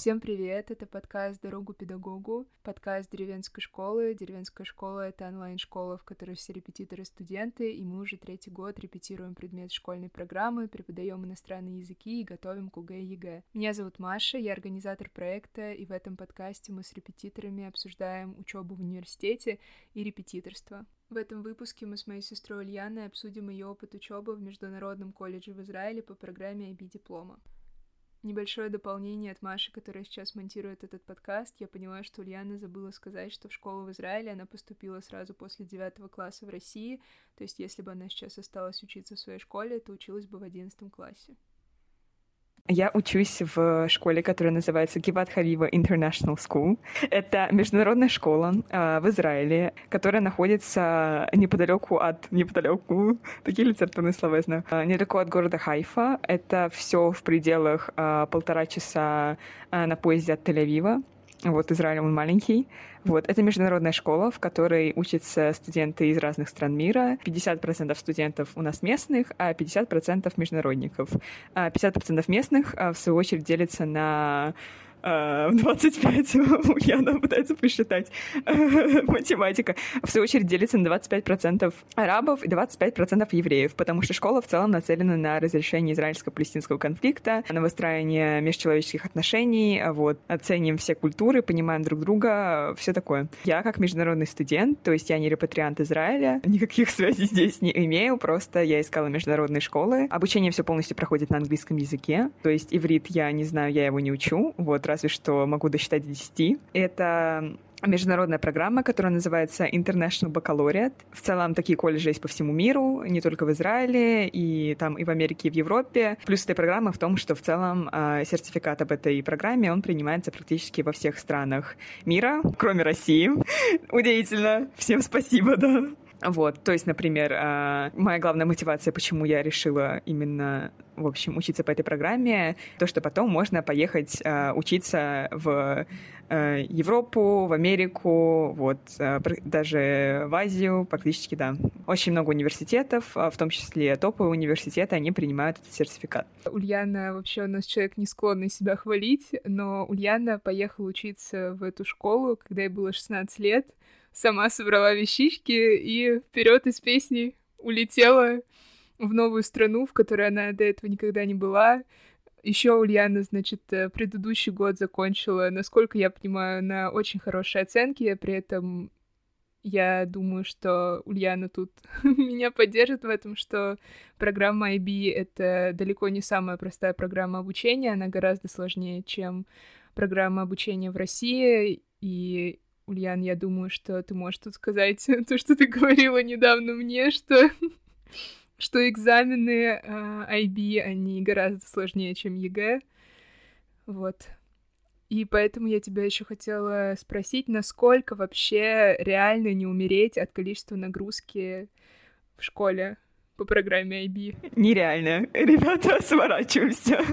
Всем привет! Это подкаст «Дорогу педагогу», подкаст деревенской школы. Деревенская школа — это онлайн-школа, в которой все репетиторы — студенты, и мы уже третий год репетируем предмет школьной программы, преподаем иностранные языки и готовим к ОГЭ и ЕГЭ. Меня зовут Маша, я организатор проекта, и в этом подкасте мы с репетиторами обсуждаем учебу в университете и репетиторство. В этом выпуске мы с моей сестрой Ульяной обсудим ее опыт учебы в Международном колледже в Израиле по программе IB-диплома небольшое дополнение от Маши, которая сейчас монтирует этот подкаст. Я поняла, что Ульяна забыла сказать, что в школу в Израиле она поступила сразу после девятого класса в России. То есть, если бы она сейчас осталась учиться в своей школе, то училась бы в одиннадцатом классе. Я учусь в школе, которая называется Гиват Халива International School. Это международная школа э, в Израиле, которая находится неподалеку от... Неподалеку, такие литературные слова я знаю. Э, недалеко от города Хайфа. Это все в пределах э, полтора часа э, на поезде от Тель-Авива. Вот Израиль, он маленький. Вот, это международная школа, в которой учатся студенты из разных стран мира. 50% студентов у нас местных, а 50% международников. 50% а местных, а, в свою очередь, делятся на в 25 Ульяна пытается посчитать математика. В свою очередь делится на 25% арабов и 25% евреев, потому что школа в целом нацелена на разрешение израильско-палестинского конфликта, на выстраивание межчеловеческих отношений, вот, оценим все культуры, понимаем друг друга, все такое. Я как международный студент, то есть я не репатриант Израиля, никаких связей здесь не имею, просто я искала международные школы. Обучение все полностью проходит на английском языке, то есть иврит я не знаю, я его не учу, вот, разве что могу досчитать до 10. Это международная программа, которая называется International Baccalaureate. В целом такие колледжи есть по всему миру, не только в Израиле, и там и в Америке, и в Европе. Плюс этой программы в том, что в целом э, сертификат об этой программе, он принимается практически во всех странах мира, кроме России. Удивительно. Всем спасибо, да. Вот, то есть, например, э, моя главная мотивация, почему я решила именно в общем, учиться по этой программе, то, что потом можно поехать э, учиться в э, Европу, в Америку, вот, даже в Азию, практически, да. Очень много университетов, а в том числе топовые университеты, они принимают этот сертификат. Ульяна вообще у нас человек не склонный себя хвалить, но Ульяна поехала учиться в эту школу, когда ей было 16 лет, сама собрала вещички и вперед из песни улетела в новую страну, в которой она до этого никогда не была. Еще Ульяна, значит, э, предыдущий год закончила, насколько я понимаю, на очень хорошие оценки. При этом я думаю, что Ульяна тут меня поддержит в этом, что программа IB — это далеко не самая простая программа обучения, она гораздо сложнее, чем программа обучения в России. И, Ульян, я думаю, что ты можешь тут сказать то, что ты говорила недавно мне, что что экзамены э, IB, они гораздо сложнее, чем ЕГЭ. Вот. И поэтому я тебя еще хотела спросить, насколько вообще реально не умереть от количества нагрузки в школе по программе IB? Нереально. Ребята, сворачиваемся.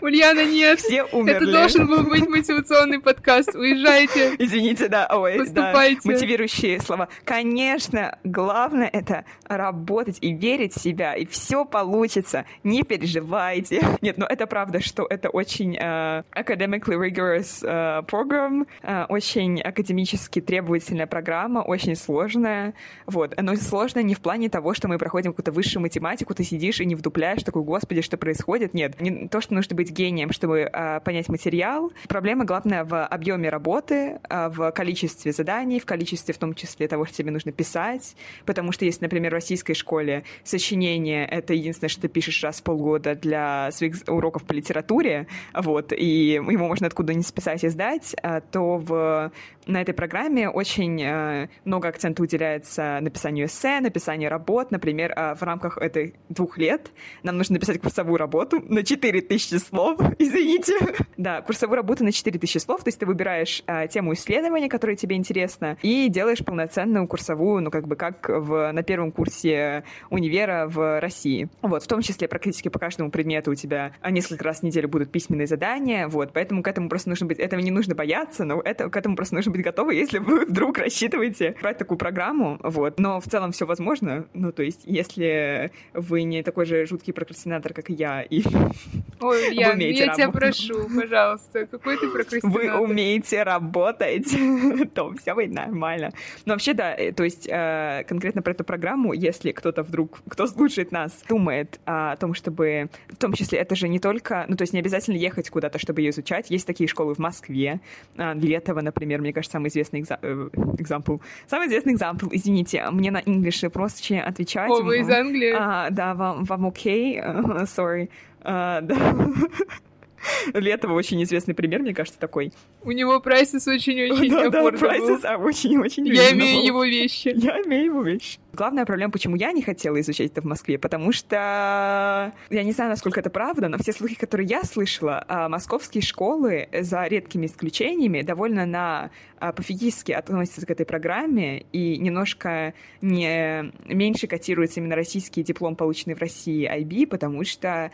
Ульяна, нет. Все умерли. Это должен был быть мотивационный подкаст. Уезжайте. Извините, да, ой, Поступайте. да. Мотивирующие слова. Конечно, главное это работать и верить в себя, и все получится. Не переживайте. Нет, но это правда, что это очень uh, academically rigorous uh, program, uh, очень академически требовательная программа, очень сложная. Вот. Но сложная не в плане того, что мы проходим какую-то высшую математику, ты сидишь и не вдупляешь такой, господи, что происходит. Нет, не то, что нужно быть гением, чтобы э, понять материал. Проблема главная в объеме работы, э, в количестве заданий, в количестве в том числе того, что тебе нужно писать. Потому что если, например, в российской школе сочинение — это единственное, что ты пишешь раз в полгода для своих уроков по литературе, вот, и его можно откуда-нибудь списать и сдать, э, то в, на этой программе очень э, много акцента уделяется написанию эссе, написанию работ. Например, э, в рамках этих двух лет нам нужно написать курсовую работу на 4000 4000 слов, извините. Да, курсовую работу на 4000 слов, то есть ты выбираешь а, тему исследования, которая тебе интересна, и делаешь полноценную курсовую, ну, как бы как в, на первом курсе универа в России. Вот, в том числе практически по каждому предмету у тебя несколько раз в неделю будут письменные задания, вот, поэтому к этому просто нужно быть, этого не нужно бояться, но это, к этому просто нужно быть готовы, если вы вдруг рассчитываете брать такую программу, вот. Но в целом все возможно. Ну, то есть, если вы не такой же жуткий прокрастинатор, как и я, и Ой, я, я тебя прошу, пожалуйста, какой ты прокрастинатор? Вы умеете работать, то все будет нормально. Но вообще, да, э, то есть э, конкретно про эту программу, если кто-то вдруг, кто слушает нас, думает о том, чтобы, в том числе, это же не только, ну, то есть не обязательно ехать куда-то, чтобы ее изучать. Есть такие школы в Москве, а, Летово, например, мне кажется, самый известный экзампл. Самый известный экзампл, извините, мне на English проще отвечать. О, вы из Англии? А, да, вам, вам окей? Okay? Sorry. Uh, да. Летово очень известный пример, мне кажется, такой. У него Prices очень-очень Да, да, Prices очень-очень Я имею его вещи. Я имею его вещи. Главная проблема, почему я не хотела изучать это в Москве, потому что я не знаю, насколько это правда, но все слухи, которые я слышала, а, московские школы, за редкими исключениями, довольно на а, пофигистски относятся к этой программе и немножко не меньше котируется именно российский диплом, полученный в России IB, потому что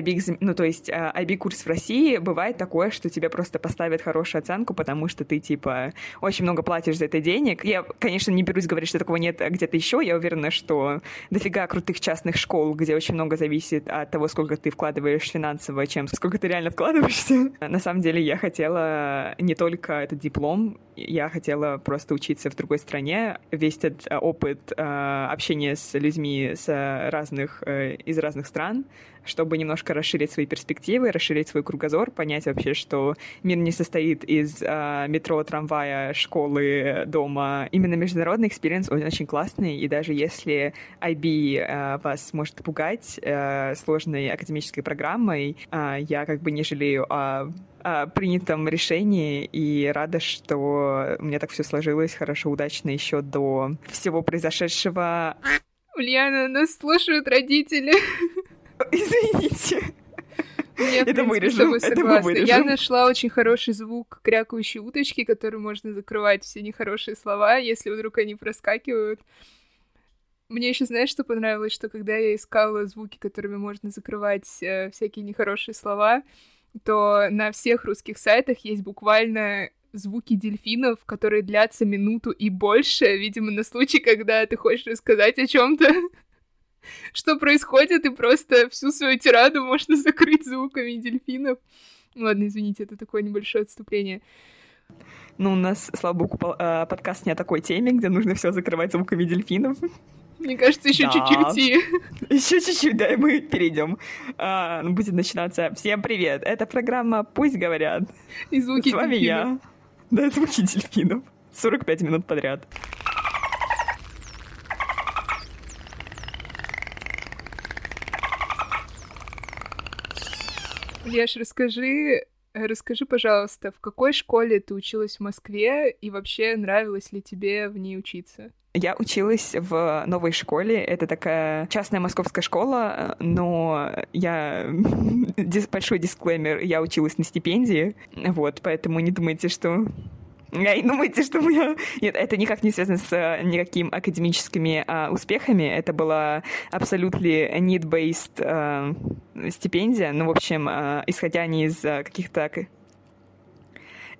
IB, ну, то есть IB-курс а, в России, бывает такое, что тебе просто поставят хорошую оценку, потому что ты, типа, очень много платишь за это денег. Я, конечно, не берусь говорить, что такого нет где-то еще. Я уверена, что дофига крутых частных школ, где очень много зависит от того, сколько ты вкладываешь финансово, чем сколько ты реально вкладываешься. На самом деле я хотела не только этот диплом, я хотела просто учиться в другой стране. Весь этот а, опыт э, общения с людьми с разных, э, из разных стран — чтобы немножко расширить свои перспективы, расширить свой кругозор, понять вообще, что мир не состоит из э, метро, трамвая, школы, дома. Именно международный experience он очень классный, и даже если IB э, вас может пугать э, сложной академической программой, э, я как бы не жалею о о принятом решении и рада, что у меня так все сложилось хорошо, удачно еще до всего произошедшего. Ульяна, нас слушают родители. Извините. Нет, это вырежем, это мы вырежем. Я нашла очень хороший звук крякающей уточки, который можно закрывать все нехорошие слова, если вдруг они проскакивают. Мне еще, знаешь, что понравилось, что когда я искала звуки, которыми можно закрывать э, всякие нехорошие слова, то на всех русских сайтах есть буквально звуки дельфинов, которые длятся минуту и больше, видимо, на случай, когда ты хочешь рассказать о чем-то. Что происходит, и просто всю свою тираду можно закрыть звуками дельфинов. Ладно, извините, это такое небольшое отступление. Ну, у нас, слава богу, а, подкаст не о такой теме, где нужно все закрывать звуками дельфинов. Мне кажется, еще да. чуть-чуть и... Еще чуть-чуть, да, и мы перейдем. А, ну, будет начинаться. Всем привет! Это программа «Пусть говорят». И звуки С вами дельфинов. я. Да, звуки дельфинов. 45 минут подряд. Леш, расскажи, расскажи, пожалуйста, в какой школе ты училась в Москве и вообще нравилось ли тебе в ней учиться? Я училась в новой школе. Это такая частная московская школа, но я... Большой дисклеймер, я училась на стипендии, вот, поэтому не думайте, что и думаете, что у меня... Нет, это никак не связано с э, никакими академическими а, успехами. Это была абсолютно need-based а, стипендия. Ну, в общем, а, исходя не из каких-то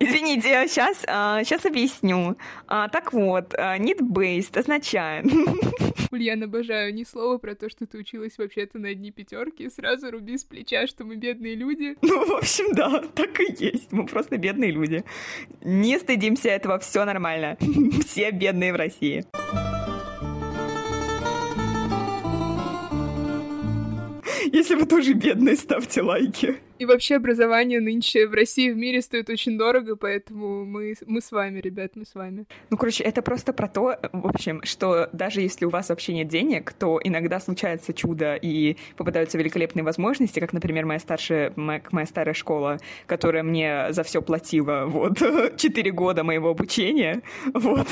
Извините, сейчас, сейчас объясню. А, так вот, need-based означает... Ульяна, обожаю, ни слова про то, что ты училась вообще-то на одни пятерки. Сразу руби с плеча, что мы бедные люди. Ну, в общем, да, так и есть. Мы просто бедные люди. Не стыдимся этого, все нормально. Все бедные в России. Если вы тоже бедные, ставьте лайки. И вообще образование нынче в России и в мире стоит очень дорого, поэтому мы, мы с вами, ребят, мы с вами. Ну, короче, это просто про то, в общем, что даже если у вас вообще нет денег, то иногда случается чудо и попадаются великолепные возможности, как, например, моя старшая, моя, моя старая школа, которая мне за все платила, вот, четыре года моего обучения, вот.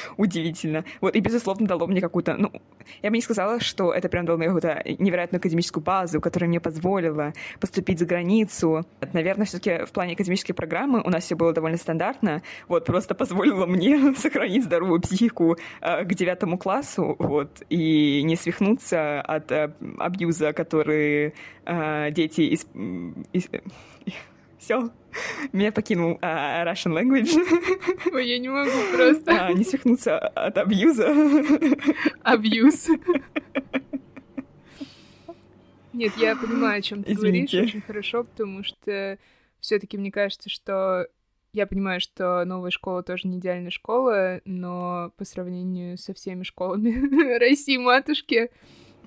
удивительно. Вот, и, безусловно, дало мне какую-то... Ну, я бы не сказала, что это прям дало мне какую-то невероятную академическую базу, которая мне позволила поступить за границу. Наверное, все таки в плане академической программы у нас все было довольно стандартно. Вот, просто позволило мне сохранить здоровую психику э, к девятому классу, вот, и не свихнуться от э, абьюза, который э, дети из, из Все. Меня покинул uh, Russian language. Ой, я не могу просто. Uh, не свихнуться от абьюза. Абьюз. Нет, я понимаю, о чем ты говоришь очень хорошо, потому что все-таки мне кажется, что я понимаю, что новая школа тоже не идеальная школа, но по сравнению со всеми школами России матушки,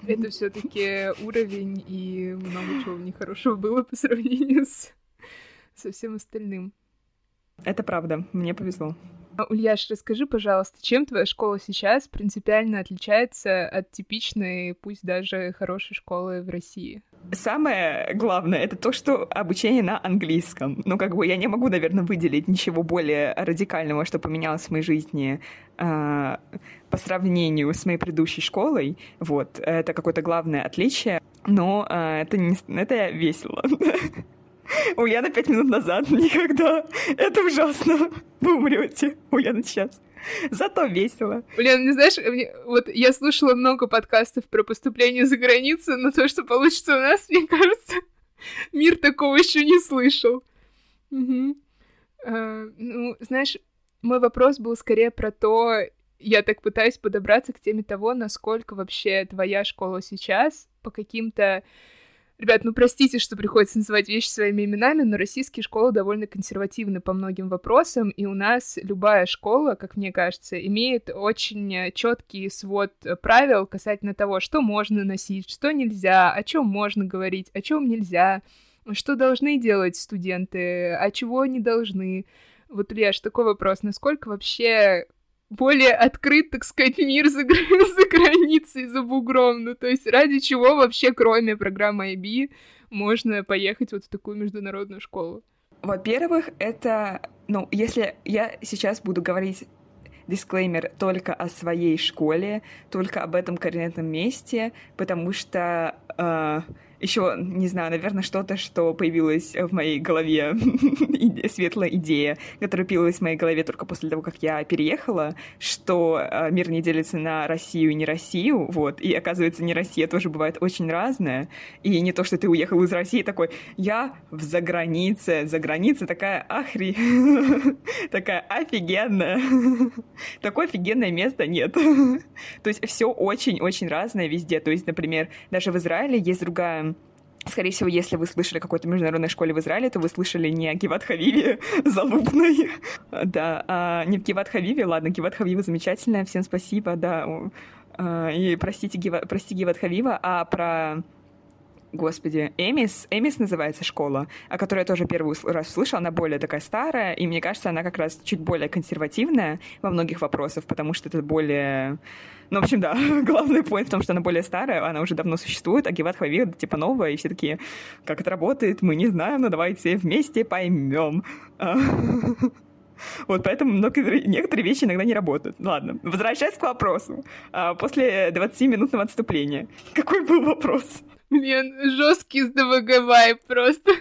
это все-таки уровень, и много чего нехорошего было по сравнению с со всем остальным. Это правда, мне повезло. А, Ульяш, расскажи, пожалуйста, чем твоя школа сейчас принципиально отличается от типичной, пусть даже хорошей школы в России? Самое главное — это то, что обучение на английском. Ну, как бы я не могу, наверное, выделить ничего более радикального, что поменялось в моей жизни э, по сравнению с моей предыдущей школой. Вот, это какое-то главное отличие. Но э, это, не, это весело. Ульяна пять минут назад. Никогда. Это ужасно. Вы умрете. Ульяна сейчас. Зато весело. Ульяна, не знаешь, мне, вот я слушала много подкастов про поступление за границу, но то, что получится у нас, мне кажется, мир такого еще не слышал. Угу. А, ну, знаешь, мой вопрос был скорее про то, я так пытаюсь подобраться к теме того, насколько вообще твоя школа сейчас по каким-то Ребят, ну простите, что приходится называть вещи своими именами, но российские школы довольно консервативны по многим вопросам, и у нас любая школа, как мне кажется, имеет очень четкий свод правил касательно того, что можно носить, что нельзя, о чем можно говорить, о чем нельзя, что должны делать студенты, а чего не должны. Вот, Ильяш, такой вопрос. Насколько вообще более открыт, так сказать, мир за, за границей, за бугром. Ну, то есть ради чего вообще, кроме программы IB, можно поехать вот в такую международную школу? Во-первых, это, ну, если я сейчас буду говорить дисклеймер только о своей школе, только об этом конкретном месте, потому что э, еще, не знаю, наверное, что-то, что появилось в моей голове, светлая идея, которая появилась в моей голове только после того, как я переехала, что э, мир не делится на Россию и не Россию, вот, и оказывается, не Россия тоже бывает очень разная, и не то, что ты уехал из России такой, я в загранице, заграница такая ахри, такая офигенная, такое офигенное место нет. То есть все очень-очень разное везде, то есть, например, даже в Израиле есть другая Скорее всего, если вы слышали о какой-то международной школе в Израиле, то вы слышали не о Гиват Хавиве залупной, да, а не в Гиват Хавиве, ладно, Гиват Хавива замечательная, всем спасибо, да, а, и простите, Гива, прости Гиват Хавива, а про господи, Эмис, Эмис называется школа, о которой я тоже первый раз слышала, она более такая старая, и мне кажется, она как раз чуть более консервативная во многих вопросах, потому что это более... Ну, в общем, да, главный point в том, что она более старая, она уже давно существует, а Геват Хави типа новая, и все такие, как это работает, мы не знаем, но давайте вместе поймем. Вот поэтому многие, некоторые вещи иногда не работают. Ладно, возвращаясь к вопросу. А, после 20-минутного отступления. Какой был вопрос? Блин, жесткий СДВГ вайп просто.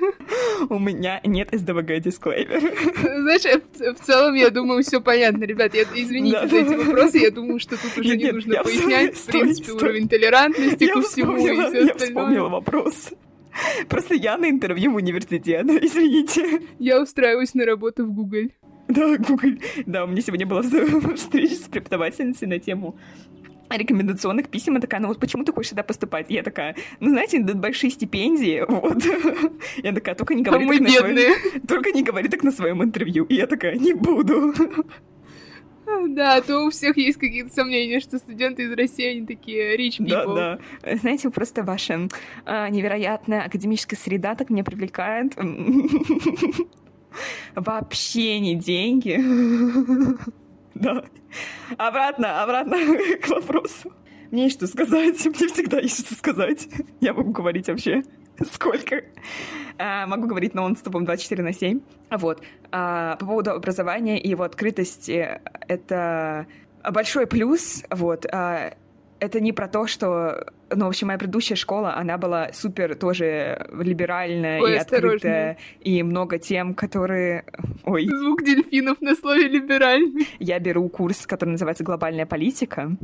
У меня нет СДВГ дисклеймер. Знаешь, в, в целом, я думаю, все понятно, ребят. Я, извините да. за эти вопросы. Я думаю, что тут уже нет, не нет, нужно пояснять, в принципе, стой, уровень толерантности ко всему и все остальное. Я вспомнила вопрос. Просто я на интервью в университет, извините. Я устраиваюсь на работу в Google. Да, Google. Да, у меня сегодня была встреча с преподавательницей на тему рекомендационных писем, и такая, ну вот почему ты хочешь сюда поступать? Я такая, ну знаете, дают большие стипендии, вот. Я такая, только не говори так на своем... Только не говори так на своем интервью. И я такая, не буду. Да, а то у всех есть какие-то сомнения, что студенты из России, они такие rich people. Да, да. Знаете, просто ваша э, невероятная академическая среда так меня привлекает. Вообще не деньги. Да. Обратно, обратно к вопросу. Мне есть что сказать. Мне всегда есть что сказать. Я могу говорить вообще сколько. А, могу говорить нон-стопом 24 на 7. Вот. А, по поводу образования и его открытости, это большой плюс. Вот. А, это не про то, что... Ну, в общем, моя предыдущая школа, она была супер тоже либеральная Ой, и открытая, и много тем, которые... Ой. Звук дельфинов на слове «либеральный». Я беру курс, который называется «Глобальная политика».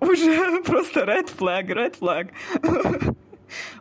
Уже просто red flag, red flag.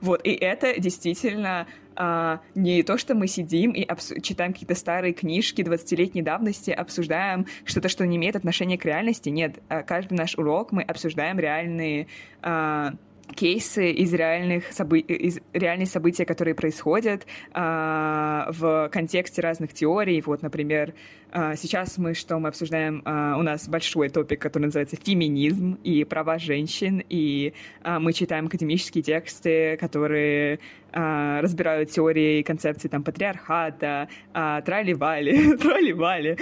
Вот, и это действительно а, не то, что мы сидим и читаем какие-то старые книжки 20-летней давности, обсуждаем что-то, что не имеет отношения к реальности. Нет, а, каждый наш урок мы обсуждаем реальные а, кейсы из реальных собы... из реальных событий, которые происходят э, в контексте разных теорий. Вот, например, э, сейчас мы что мы обсуждаем? Э, у нас большой топик, который называется феминизм и права женщин, и э, мы читаем академические тексты, которые разбирают теории и концепции там патриархата, э, трали-вали, трали-вали,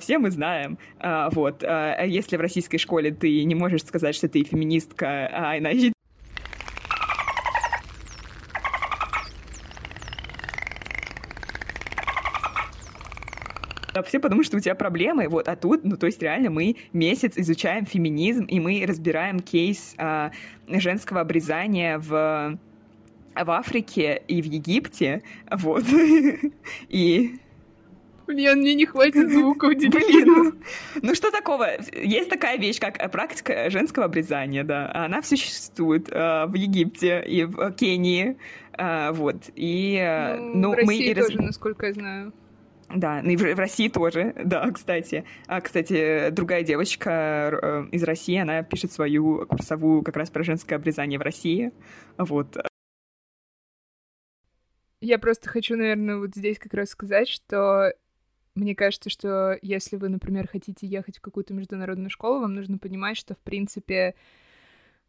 все мы знаем. Вот, если в российской школе ты не можешь сказать, что ты феминистка, а иначе все подумают, что у тебя проблемы, вот, а тут, ну, то есть реально мы месяц изучаем феминизм, и мы разбираем кейс а, женского обрезания в в Африке и в Египте, вот, и Блин, мне не хватит звуков Блин, ну что такого? Есть такая вещь, как практика женского обрезания, да. Она существует э, в Египте и в Кении, э, вот. И э, ну, ну в России мы и тоже, насколько я знаю. Да, и в, России тоже, да, кстати. А, кстати, другая девочка э, из России, она пишет свою курсовую как раз про женское обрезание в России. Вот. Я просто хочу, наверное, вот здесь как раз сказать, что мне кажется, что если вы, например, хотите ехать в какую-то международную школу, вам нужно понимать, что, в принципе,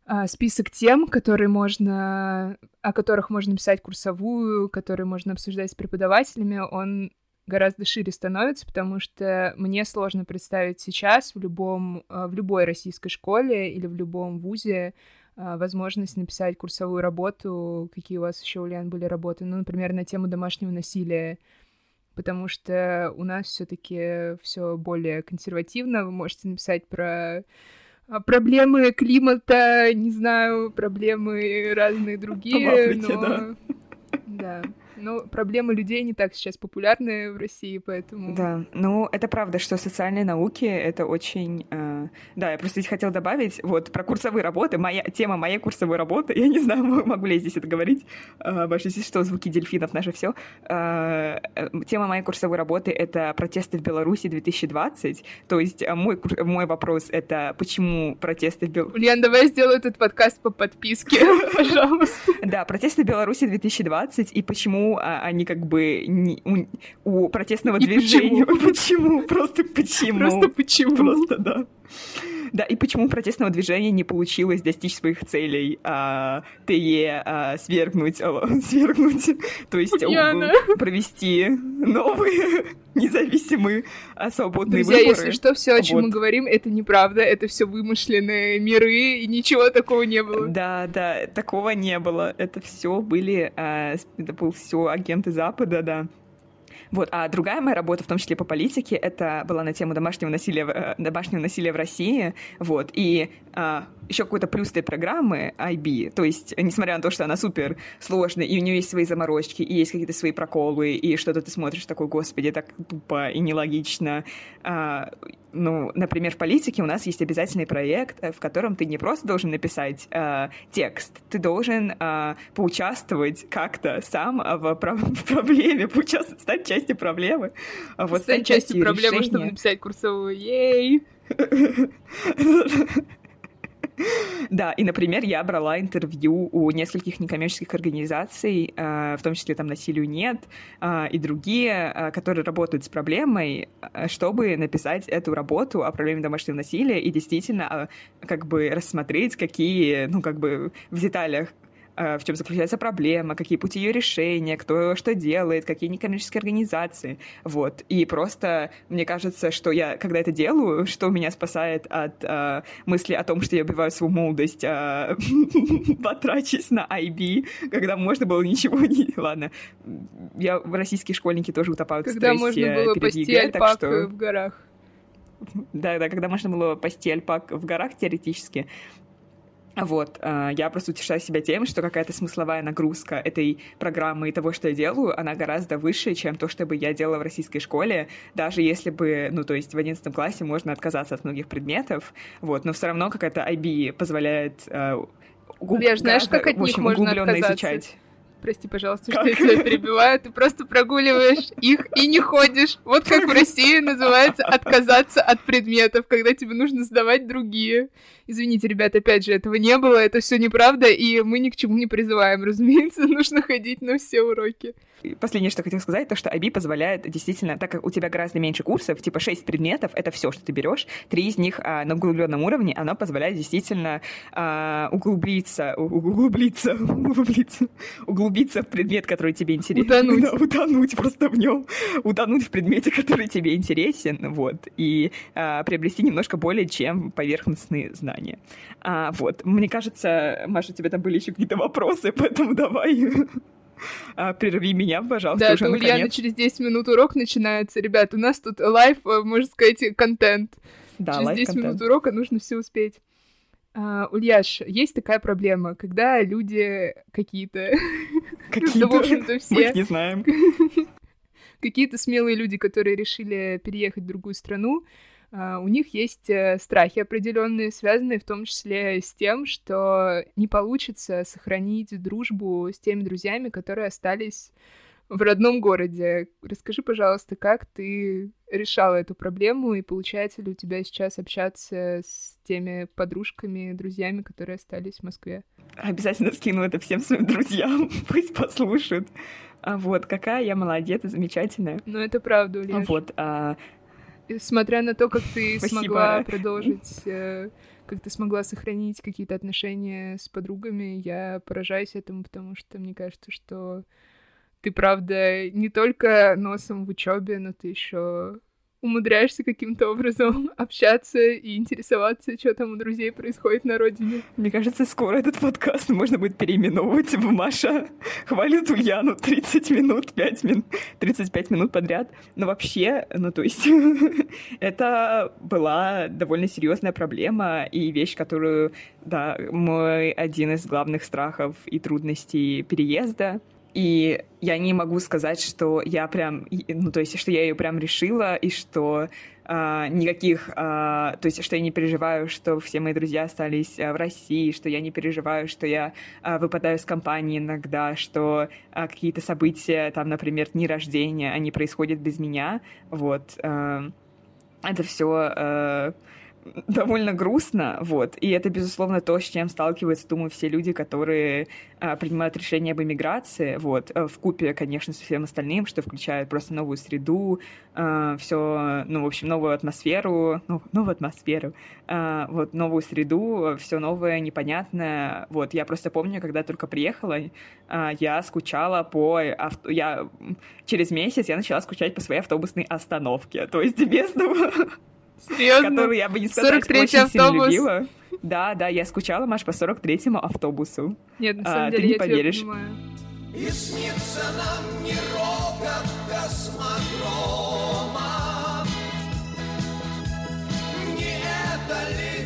а, список тем, которые можно, о которых можно писать курсовую, которые можно обсуждать с преподавателями, он гораздо шире становится, потому что мне сложно представить сейчас в любом, а, в любой российской школе или в любом вузе а, возможность написать курсовую работу, какие у вас еще, Ульян, были работы, ну, например, на тему домашнего насилия, потому что у нас все-таки все более консервативно. Вы можете написать про а, проблемы климата, не знаю, проблемы разные другие, Африке, но... Да. да. Но проблемы людей не так сейчас популярны в России, поэтому... Да, ну, это правда, что социальные науки — это очень... Э... Да, я просто здесь хотела добавить, вот, про курсовые работы, моя тема моей курсовой работы, я не знаю, могу ли я здесь это говорить, э, больше здесь что, звуки дельфинов, наше все. Э, э, тема моей курсовой работы — это протесты в Беларуси 2020, то есть э, мой, мой вопрос — это почему протесты в Беларуси... Ульян, давай сделаю этот подкаст по подписке, пожалуйста. Да, протесты в Беларуси 2020, и почему а они как бы не, у, у протестного и движения... Почему? почему? Просто почему? Просто почему? Просто, да. Да, и почему протестного движения не получилось достичь своих целей а, ТЕ а, свергнуть, а, свергнуть, то есть Ульяна. провести новые независимые а, свободные Друзья, выборы. если что, все, о чем вот. мы говорим, это неправда, это все вымышленные миры, и ничего такого не было. Да, да, такого не было. Это все были, а, это был все агенты Запада, да. Вот, а другая моя работа, в том числе по политике, это была на тему домашнего насилия, э, домашнего насилия в России, вот, и а, еще какой-то плюс этой программы IB, то есть, несмотря на то, что она супер сложная, и у нее есть свои заморочки, и есть какие-то свои проколы, и что-то ты смотришь такой, господи, так тупо и нелогично. А, ну, например, в политике у нас есть обязательный проект, в котором ты не просто должен написать а, текст, ты должен а, поучаствовать как-то сам в, в проблеме, поучаствовать, стать частью проблемы. Вот, стать, стать частью проблемы, решения. чтобы написать курсовую. Ей! Да, и, например, я брала интервью у нескольких некоммерческих организаций, э, в том числе там «Насилию нет», э, и другие, э, которые работают с проблемой, чтобы написать эту работу о проблеме домашнего насилия и действительно как бы рассмотреть, какие, ну, как бы в деталях в чем заключается проблема, какие пути ее решения, кто что делает, какие некоммерческие организации. Вот. И просто мне кажется, что я, когда это делаю, что меня спасает от э, мысли о том, что я убиваю свою молодость, э, потрачусь на IB, когда можно было ничего не... Ладно, я, российские школьники тоже утопают когда в стрессе можно было перед ЕГЭ, так что... в горах. Да, да, когда можно было пасти альпак в горах теоретически, вот, э, я просто утешаю себя тем, что какая-то смысловая нагрузка этой программы и того, что я делаю, она гораздо выше, чем то, что бы я делала в российской школе, даже если бы, ну, то есть в 11 классе можно отказаться от многих предметов, вот, но все равно какая-то IB позволяет э, Леш, знаешь, как от них можно отказаться? изучать. Прости, пожалуйста, как? что я тебя перебиваю. Ты просто прогуливаешь их и не ходишь. Вот как в России называется отказаться от предметов, когда тебе нужно сдавать другие. Извините, ребят, опять же, этого не было, это все неправда, и мы ни к чему не призываем. Разумеется, нужно ходить на все уроки. Последнее, что хотел сказать, то, что IB позволяет действительно, так как у тебя гораздо меньше курсов, типа 6 предметов, это все, что ты берешь, три из них а, на углубленном уровне, оно позволяет действительно а, углубиться, углубиться, углубиться, углубиться в предмет, который тебе интересен. Утонуть. Да, утонуть просто в нем, утонуть в предмете, который тебе интересен, вот, и а, приобрести немножко более чем поверхностные знания. А, вот, мне кажется, Маша, у тебя там были еще какие-то вопросы, поэтому давай а, прерви меня, пожалуйста, да, уже у Ульяны через 10 минут урок начинается. Ребят, у нас тут live, э, можно сказать, контент. Да, через 10 минут урока нужно все успеть. Uh, Ульяш, есть такая проблема, когда люди какие-то... Какие-то? в общем-то, все. Мы их не знаем. Какие-то смелые люди, которые решили переехать в другую страну, а, у них есть э, страхи определенные, связанные в том числе с тем, что не получится сохранить дружбу с теми друзьями, которые остались в родном городе. Расскажи, пожалуйста, как ты решала эту проблему, и получается ли у тебя сейчас общаться с теми подружками, друзьями, которые остались в Москве? Обязательно скину это всем своим друзьям, пусть послушают. А вот, какая я молодец и замечательная. Ну, это правда, Ульяш. Вот, а, смотря на то, как ты смогла продолжить, э, как ты смогла сохранить какие-то отношения с подругами, я поражаюсь этому, потому что мне кажется, что ты, правда, не только носом в учебе, но ты еще умудряешься каким-то образом общаться и интересоваться, что там у друзей происходит на родине. Мне кажется, скоро этот подкаст можно будет переименовывать в Маша хвалит Ульяну 30 минут, 5 минут, 35 минут подряд. Но вообще, ну то есть, это была довольно серьезная проблема и вещь, которую, да, мой один из главных страхов и трудностей переезда — и я не могу сказать, что я прям, ну, то есть, что я ее прям решила, и что а, никаких, а, то есть, что я не переживаю, что все мои друзья остались а, в России, что я не переживаю, что я а, выпадаю с компании иногда, что а, какие-то события, там, например, дни рождения, они происходят без меня, вот. А, это все... А, довольно грустно, вот, и это, безусловно, то, с чем сталкиваются, думаю, все люди, которые а, принимают решение об эмиграции, вот, э, в купе, конечно, со всем остальным, что включает просто новую среду, а, все, ну, в общем, новую атмосферу, ну, новую атмосферу, а, вот, новую среду, все новое, непонятное, вот, я просто помню, когда только приехала, а, я скучала по, авто... я через месяц я начала скучать по своей автобусной остановке, то есть без Серьезно? Которую я бы не сказала, что очень автобус. сильно любила. Да, да, я скучала, Маш, по 43-му автобусу. Нет, на самом а, деле, ты не я поверишь. Тебя понимаю. И снится нам не рокот космодрома, не эта ледяная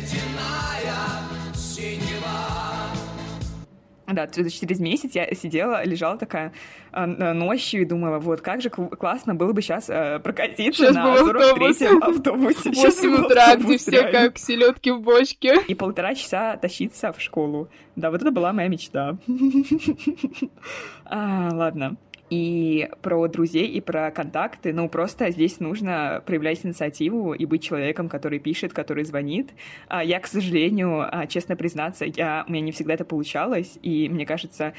Да, через месяц я сидела, лежала такая э, ночью и думала, вот как же классно было бы сейчас э, прокатиться сейчас на 43-м автобусе. 8 утра, где все как селедки в бочке. И полтора часа тащиться в школу. Да, вот это была моя мечта. а, ладно и про друзей, и про контакты. Ну, просто здесь нужно проявлять инициативу и быть человеком, который пишет, который звонит. А я, к сожалению, а, честно признаться, я, у меня не всегда это получалось, и мне кажется,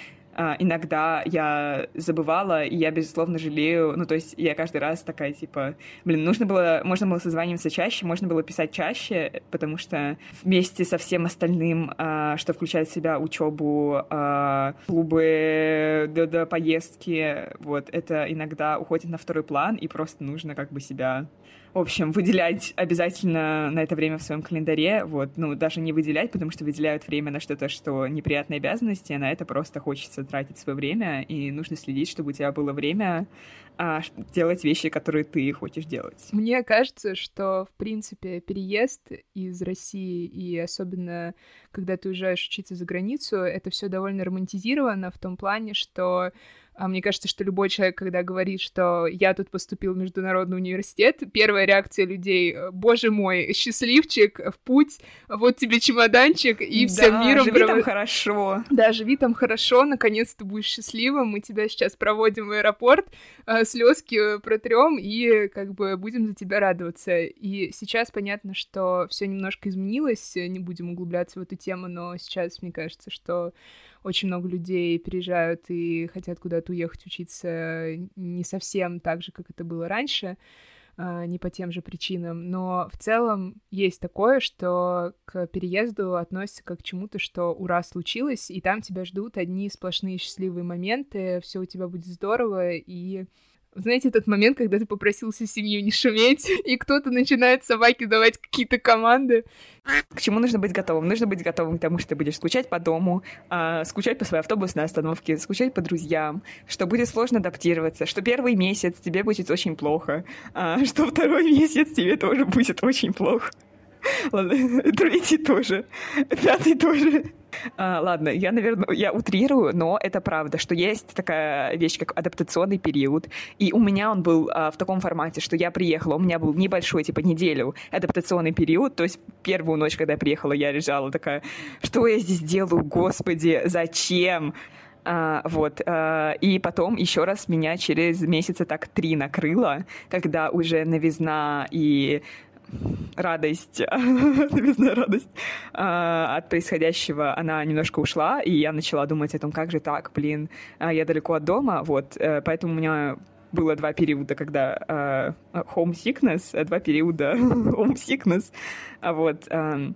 иногда я забывала, и я, безусловно, жалею. Ну, то есть я каждый раз такая, типа, блин, нужно было, можно было созваниваться чаще, можно было писать чаще, потому что вместе со всем остальным, а, что включает в себя учебу, а, клубы, до, до поездки, вот, это иногда уходит на второй план, и просто нужно как бы себя в общем, выделять обязательно на это время в своем календаре, вот, ну, даже не выделять, потому что выделяют время на что-то, что неприятные обязанности, а на это просто хочется тратить свое время, и нужно следить, чтобы у тебя было время а, делать вещи, которые ты хочешь делать. Мне кажется, что, в принципе, переезд из России, и особенно, когда ты уезжаешь учиться за границу, это все довольно романтизировано в том плане, что А мне кажется, что любой человек, когда говорит, что я тут поступил в международный университет, первая реакция людей — боже мой, счастливчик, в путь, вот тебе чемоданчик, и да, всем миром... живи пров... там хорошо. Да, живи там хорошо, наконец ты будешь счастливым, мы тебя сейчас проводим в аэропорт, э, слезки протрем и как бы будем за тебя радоваться. И сейчас понятно, что все немножко изменилось, не будем углубляться в эту тему, но сейчас мне кажется, что очень много людей переезжают и хотят куда-то уехать учиться не совсем так же, как это было раньше, а, не по тем же причинам, но в целом есть такое, что к переезду относится как к чему-то, что ура, случилось, и там тебя ждут одни сплошные счастливые моменты, все у тебя будет здорово, и знаете, этот момент, когда ты попросился семью не шуметь, и кто-то начинает собаке давать какие-то команды. К чему нужно быть готовым? Нужно быть готовым к тому, что ты будешь скучать по дому, э, скучать по своей автобусной остановке, скучать по друзьям, что будет сложно адаптироваться, что первый месяц тебе будет очень плохо, э, что второй месяц тебе тоже будет очень плохо. Ладно, третий тоже, пятый тоже. А, ладно, я, наверное, я утрирую, но это правда, что есть такая вещь, как адаптационный период. И у меня он был а, в таком формате, что я приехала, у меня был небольшой, типа, неделю адаптационный период. То есть первую ночь, когда я приехала, я лежала такая, что я здесь делаю, господи, зачем? А, вот. А, и потом еще раз меня через месяца так три накрыло, когда уже новизна и радость, новизна радость а, от происходящего, она немножко ушла, и я начала думать о том, как же так, блин, а, я далеко от дома, вот, э, поэтому у меня было два периода, когда uh, homesickness, два периода homesickness, вот, um,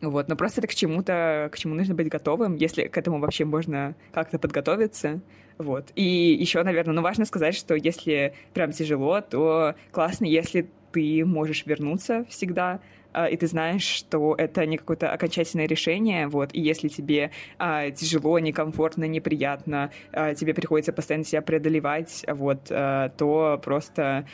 вот, но просто это к чему-то, к чему нужно быть готовым, если к этому вообще можно как-то подготовиться. Вот. И еще, наверное, ну, важно сказать, что если прям тяжело, то классно, если ты можешь вернуться всегда, а, и ты знаешь, что это не какое-то окончательное решение, вот, и если тебе а, тяжело, некомфортно, неприятно, а, тебе приходится постоянно себя преодолевать, вот, а, то просто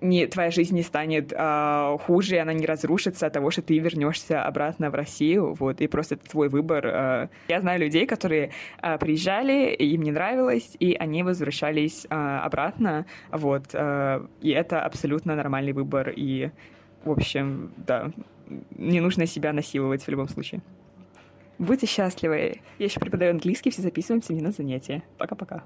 не, твоя жизнь не станет а, хуже, она не разрушится от того, что ты вернешься обратно в Россию, вот, и просто это твой выбор. А. Я знаю людей, которые а, приезжали, им не нравилось, и они возвращались а, обратно, вот, а, и это абсолютно нормальный выбор, и, в общем, да, не нужно себя насиловать в любом случае. Будьте счастливы. Я еще преподаю английский, все записываемся мне на занятия. Пока-пока.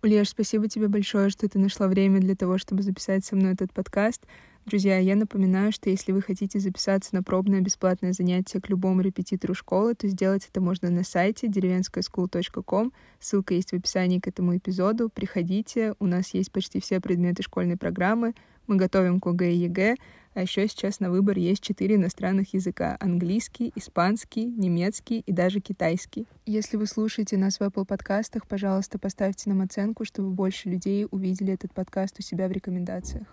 Ульяш, спасибо тебе большое, что ты нашла время для того, чтобы записать со мной этот подкаст. Друзья, я напоминаю, что если вы хотите записаться на пробное бесплатное занятие к любому репетитору школы, то сделать это можно на сайте деревенскаяскул.ком. Ссылка есть в описании к этому эпизоду. Приходите, у нас есть почти все предметы школьной программы. Мы готовим к ОГЭ и ЕГЭ, а еще сейчас на выбор есть четыре иностранных языка — английский, испанский, немецкий и даже китайский. Если вы слушаете нас в Apple подкастах, пожалуйста, поставьте нам оценку, чтобы больше людей увидели этот подкаст у себя в рекомендациях.